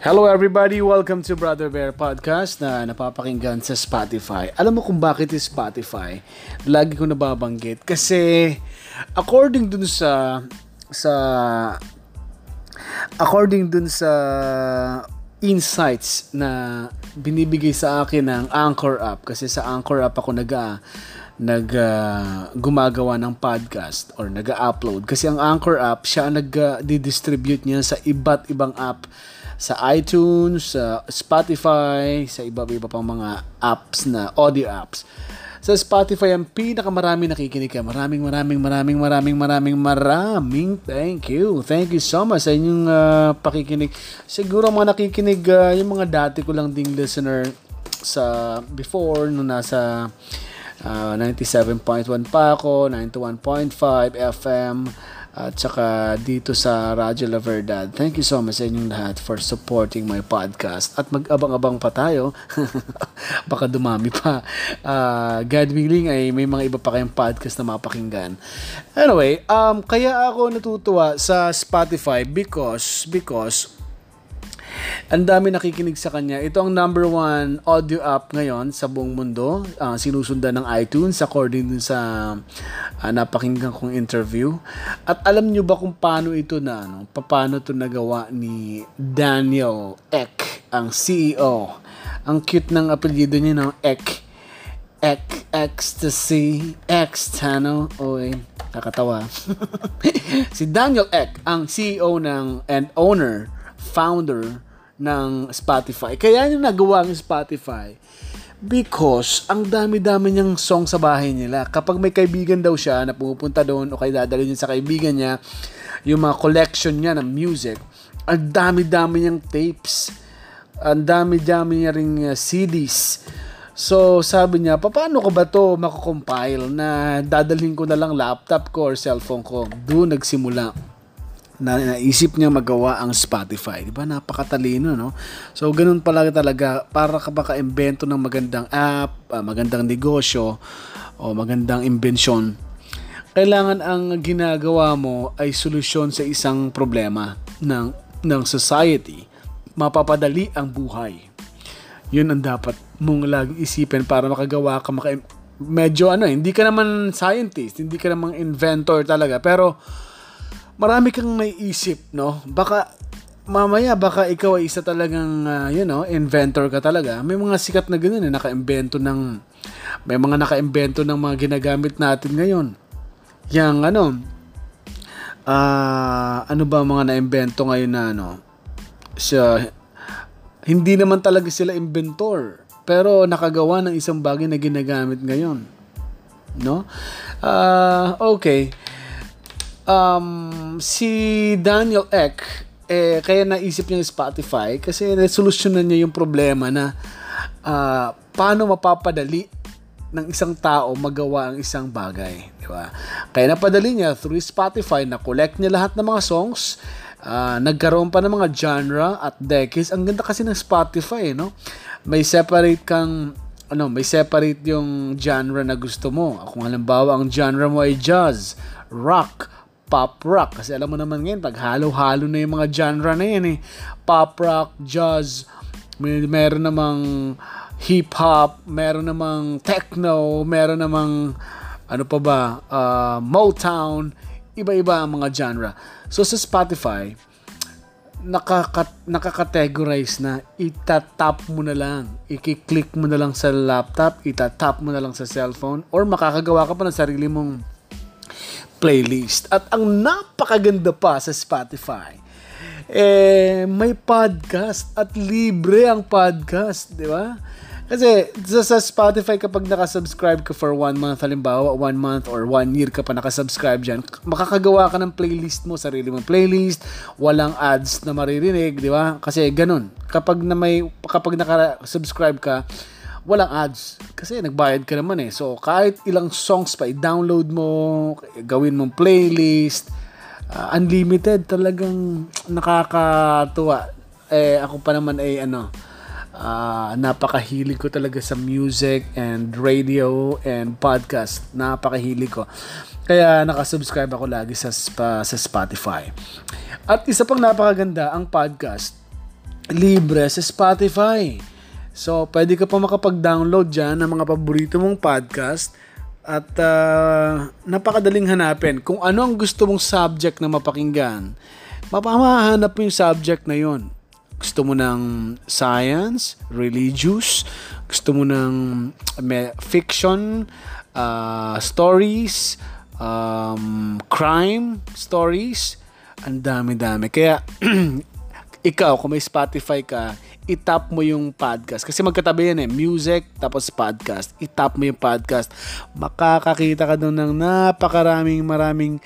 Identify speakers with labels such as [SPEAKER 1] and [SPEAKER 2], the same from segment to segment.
[SPEAKER 1] Hello everybody, welcome to Brother Bear Podcast na napapakinggan sa Spotify. Alam mo kung bakit yung Spotify? Lagi ko nababanggit kasi according dun sa sa according dun sa insights na binibigay sa akin ng Anchor app kasi sa Anchor app ako nag nag uh, gumagawa ng podcast or nag-upload kasi ang Anchor app siya nag-distribute niya sa iba't ibang app sa iTunes, sa Spotify, sa iba-iba pang mga apps na audio apps. Sa Spotify, ang pinakamarami nakikinig ka. Maraming, maraming, maraming, maraming, maraming, maraming thank you. Thank you so much sa inyong uh, pakikinig. Siguro mga nakikinig, uh, yung mga dati ko lang ding listener sa before, nung nasa uh, 97.1 pa ako, 91.5 FM, at saka dito sa Radyo La Verdad. Thank you so much sa inyong lahat for supporting my podcast. At mag-abang-abang pa tayo. Baka dumami pa. Uh, God willing ay may mga iba pa kayong podcast na mapakinggan. Anyway, um, kaya ako natutuwa sa Spotify because because ang dami nakikinig sa kanya. Ito ang number one audio app ngayon sa buong mundo. Uh, sinusundan ng iTunes according dun sa uh, napakinggan kong interview. At alam nyo ba kung paano ito na, ano, paano ito nagawa ni Daniel Ek, ang CEO. Ang cute ng apelyido niya, no? Ek. Ek, ecstasy, extano, oy, kakatawa. si Daniel Ek, ang CEO ng and owner, founder ng Spotify. Kaya yung nagawa ng Spotify because ang dami-dami niyang song sa bahay nila. Kapag may kaibigan daw siya na pumupunta doon o kaya dadalhin niya sa kaibigan niya, yung mga collection niya ng music, ang dami-dami niyang tapes. Ang dami-dami niya ring uh, CDs. So, sabi niya, paano ko ba to makukompile na dadalhin ko na lang laptop ko or cellphone ko? Doon nagsimula na naisip niya magawa ang Spotify. Di ba? Napakatalino, no? So, ganun pala talaga para ka maka-invento ng magandang app, uh, magandang negosyo, o magandang imbensyon. Kailangan ang ginagawa mo ay solusyon sa isang problema ng, ng society. Mapapadali ang buhay. Yun ang dapat mong laging isipin para makagawa ka, maka medyo ano, hindi ka naman scientist, hindi ka naman inventor talaga, pero marami kang naiisip, no? Baka mamaya baka ikaw ay isa talagang uh, you know, inventor ka talaga. May mga sikat na ganun eh, naka-imbento ng may mga naka-imbento ng mga ginagamit natin ngayon. Yang ano uh, ano ba mga na-imbento ngayon na ano siya hindi naman talaga sila inventor pero nakagawa ng isang bagay na ginagamit ngayon. No? Uh, okay um, si Daniel Ek, eh, kaya naisip niya yung Spotify kasi resolusyonan niya yung problema na uh, paano mapapadali ng isang tao magawa ang isang bagay, di ba? Kaya napadali niya through Spotify na collect niya lahat ng mga songs, uh, nagkaroon pa ng mga genre at decades. Ang ganda kasi ng Spotify, no? May separate kang ano, may separate yung genre na gusto mo. Kung halimbawa ang genre mo ay jazz, rock, pop rock. Kasi alam mo naman ngayon, pag halo-halo na yung mga genre na yan eh. Pop rock, jazz, may, meron namang hip-hop, meron namang techno, meron namang ano pa ba, uh, Motown, iba-iba ang mga genre. So sa Spotify, nakaka, nakakategorize na itatap mo na lang, i-click mo na lang sa laptop, itatap mo na lang sa cellphone, or makakagawa ka pa ng sarili mong playlist. At ang napakaganda pa sa Spotify, eh, may podcast at libre ang podcast, di ba? Kasi sa, sa Spotify kapag nakasubscribe ka for one month, halimbawa one month or one year ka pa nakasubscribe dyan, makakagawa ka ng playlist mo, sarili mong playlist, walang ads na maririnig, di ba? Kasi ganun. Kapag na may kapag nakasubscribe ka, walang ads. Kasi nagbayad ka naman eh. So, kahit ilang songs pa, i-download mo, gawin mong playlist, uh, unlimited, talagang nakakatuwa. Eh, ako pa naman ay ano, uh, napakahilig ko talaga sa music and radio and podcast. Napakahilig ko. Kaya nakasubscribe ako lagi sa, sa Spotify. At isa pang napakaganda, ang podcast libre sa Spotify. So, pwede ka pa makapag-download dyan ng mga paborito mong podcast at uh, napakadaling hanapin. Kung ano ang gusto mong subject na mapakinggan, mapamahanap mo yung subject na yon. Gusto mo ng science, religious, gusto mo ng fiction, uh, stories, um, crime stories, ang dami-dami. Kaya, ikaw, kung may Spotify ka, itap mo yung podcast. Kasi magkatabi yan eh. Music, tapos podcast. Itap mo yung podcast. Makakakita ka doon ng napakaraming maraming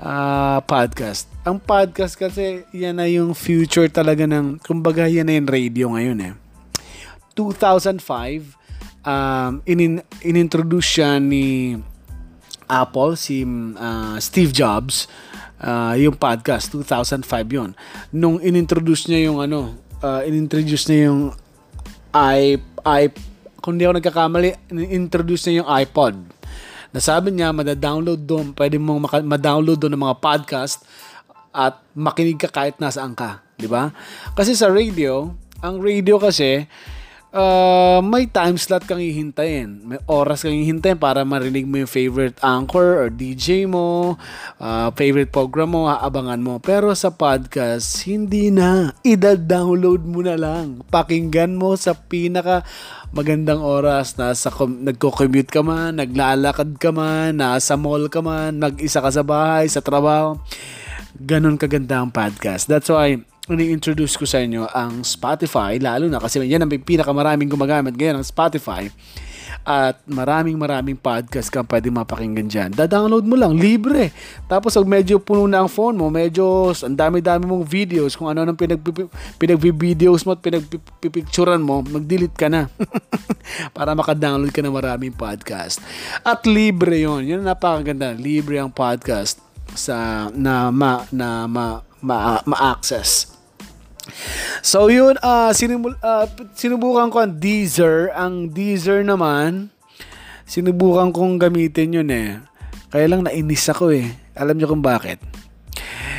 [SPEAKER 1] uh, podcast. Ang podcast kasi, yan na yung future talaga ng, kumbaga yan na yung radio ngayon eh. 2005, um, in inintroduce siya ni Apple, si uh, Steve Jobs, uh, yung podcast, 2005 yon Nung inintroduce niya yung ano, uh, inintroduce niya yung i, i kung di ako nagkakamali, introduce niya yung iPod. Nasabi niya, mada-download doon, pwede mong maka- ma-download doon ng mga podcast at makinig ka kahit nasaan ka. Di ba? Kasi sa radio, ang radio kasi, uh, may time slot kang hihintayin. May oras kang hihintayin para marinig mo yung favorite anchor or DJ mo, uh, favorite program mo, aabangan mo. Pero sa podcast, hindi na. Ida-download mo na lang. Pakinggan mo sa pinaka magandang oras. Nasa, nagko-commute ka man, naglalakad ka man, nasa mall ka man, nag-isa ka sa bahay, sa trabaho. Ganon kaganda ang podcast. That's why, ini-introduce ko sa inyo ang Spotify, lalo na kasi yan ang pinakamaraming gumagamit ngayon ang Spotify. At maraming maraming podcast kang pwede mapakinggan dyan. Da-download mo lang, libre. Tapos pag medyo puno na ang phone mo, medyo ang dami-dami mong videos, kung ano nang pinag pinag-videos mo at pinagpipicturan mo, mag-delete ka na. Para maka-download ka ng maraming podcast. At libre yon Yun napakaganda. Libre ang podcast sa na ma na ma ma, ma-access. So yun, uh, sinimul, uh, sinubukan ko ang Deezer. Ang Deezer naman, sinubukan kong gamitin yun eh. Kaya lang nainis ako eh. Alam niyo kung bakit?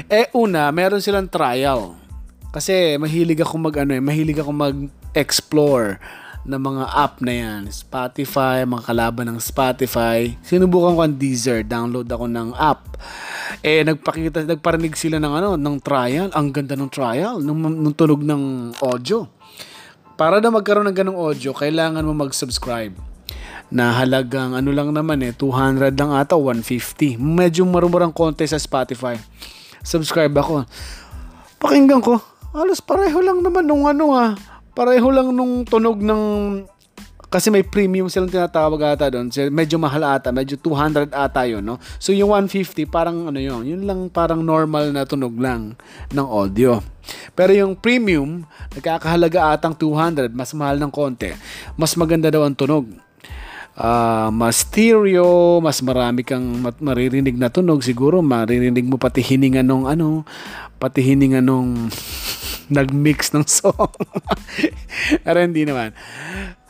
[SPEAKER 1] Eh una, meron silang trial. Kasi mahilig ako mag ano eh, mahilig ako mag-explore ng mga app na yan. Spotify, mga kalaban ng Spotify. Sinubukan ko ang Deezer. Download ako ng app. Eh, nagpakita, nagparinig sila ng ano, ng trial. Ang ganda ng trial, nung, nung tunog ng audio. Para na magkaroon ng ganong audio, kailangan mo mag-subscribe na halagang ano lang naman eh, 200 lang ata, 150. Medyo marumurang konti sa Spotify. Subscribe ako. Pakinggan ko, halos pareho lang naman nung ano ah pareho lang nung tunog ng kasi may premium silang tinatawag ata doon. Medyo mahal ata, medyo 200 ata yun, no? So yung 150 parang ano yun, yun lang parang normal na tunog lang ng audio. Pero yung premium, nagkakahalaga atang 200, mas mahal ng konti. Mas maganda daw ang tunog. Uh, mas stereo, mas marami kang maririnig na tunog. Siguro maririnig mo pati hininga nung ano, pati hininga nung nag-mix ng song. Pero hindi naman.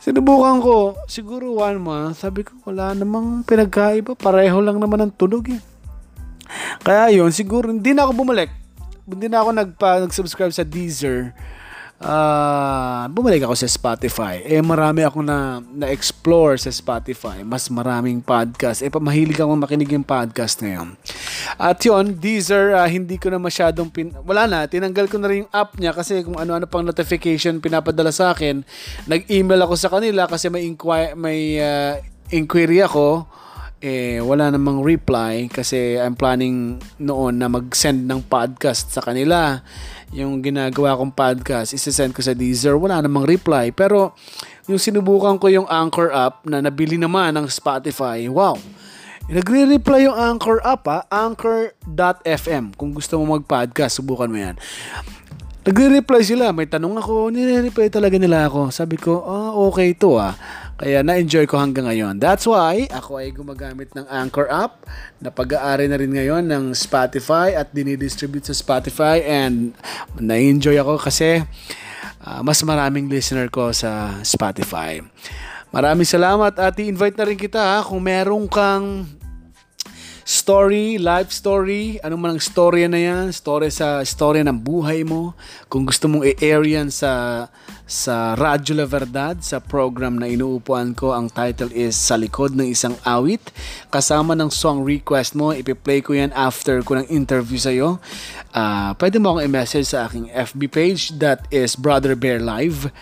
[SPEAKER 1] Sinubukan ko, siguro one month, sabi ko, wala namang pinagkaiba. Pareho lang naman ang tunog eh. Kaya yun, siguro, hindi na ako bumalik. Hindi na ako nagpa, nag-subscribe sa Deezer uh, bumalik ako sa Spotify. Eh marami ako na na-explore sa Spotify. Mas maraming podcast. Eh mahilig ako makinig yung podcast ngayon. At yun, Deezer, uh, hindi ko na masyadong pin... Wala na, tinanggal ko na rin yung app niya kasi kung ano-ano pang notification pinapadala sa akin. Nag-email ako sa kanila kasi may, inquire, may uh, inquiry ako eh wala namang reply kasi I'm planning noon na mag-send ng podcast sa kanila yung ginagawa kong podcast, isesend ko sa Deezer, wala namang reply. Pero yung sinubukan ko yung Anchor app na nabili naman ng Spotify, wow! Nagre-reply yung Anchor app ha, anchor.fm. Kung gusto mo mag-podcast, subukan mo yan. Nagre-reply sila, may tanong ako, nire-reply talaga nila ako. Sabi ko, oh, okay to ah. Kaya na-enjoy ko hanggang ngayon. That's why ako ay gumagamit ng Anchor app na pag-aari na rin ngayon ng Spotify at dinidistribute sa Spotify and na-enjoy ako kasi uh, mas maraming listener ko sa Spotify. Maraming salamat at i-invite na rin kita ha, kung meron kang story, life story, ano man ang story na yan, story sa story ng buhay mo. Kung gusto mong i-air yan sa sa Radyo La Verdad sa program na inuupuan ko. Ang title is Sa Likod ng Isang Awit. Kasama ng song request mo, ipi-play ko yan after ko ng interview sa'yo. Uh, pwede mo akong i-message sa aking FB page that is Brother Bear Live.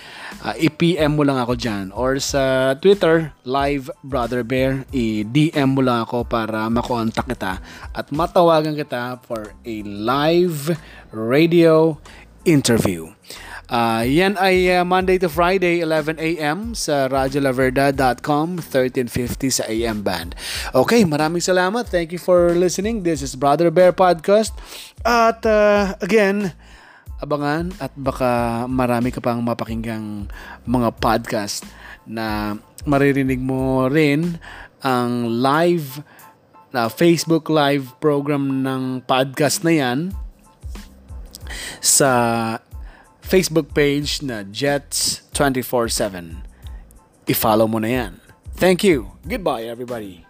[SPEAKER 1] Uh, i-PM mo lang ako dyan. Or sa Twitter, Live Brother Bear, i-DM mo lang ako para makontak kita at matawagan kita for a live radio interview. Uh, yan ay uh, Monday to Friday, 11 a.m. sa radiolaverda.com, 1350 sa AM band. Okay, maraming salamat. Thank you for listening. This is Brother Bear Podcast. At uh, again, abangan at baka marami ka pang mapakinggang mga podcast na maririnig mo rin ang live na Facebook live program ng podcast na yan sa Facebook page na Jets 24/7. I-follow mo na yan. Thank you. Goodbye everybody.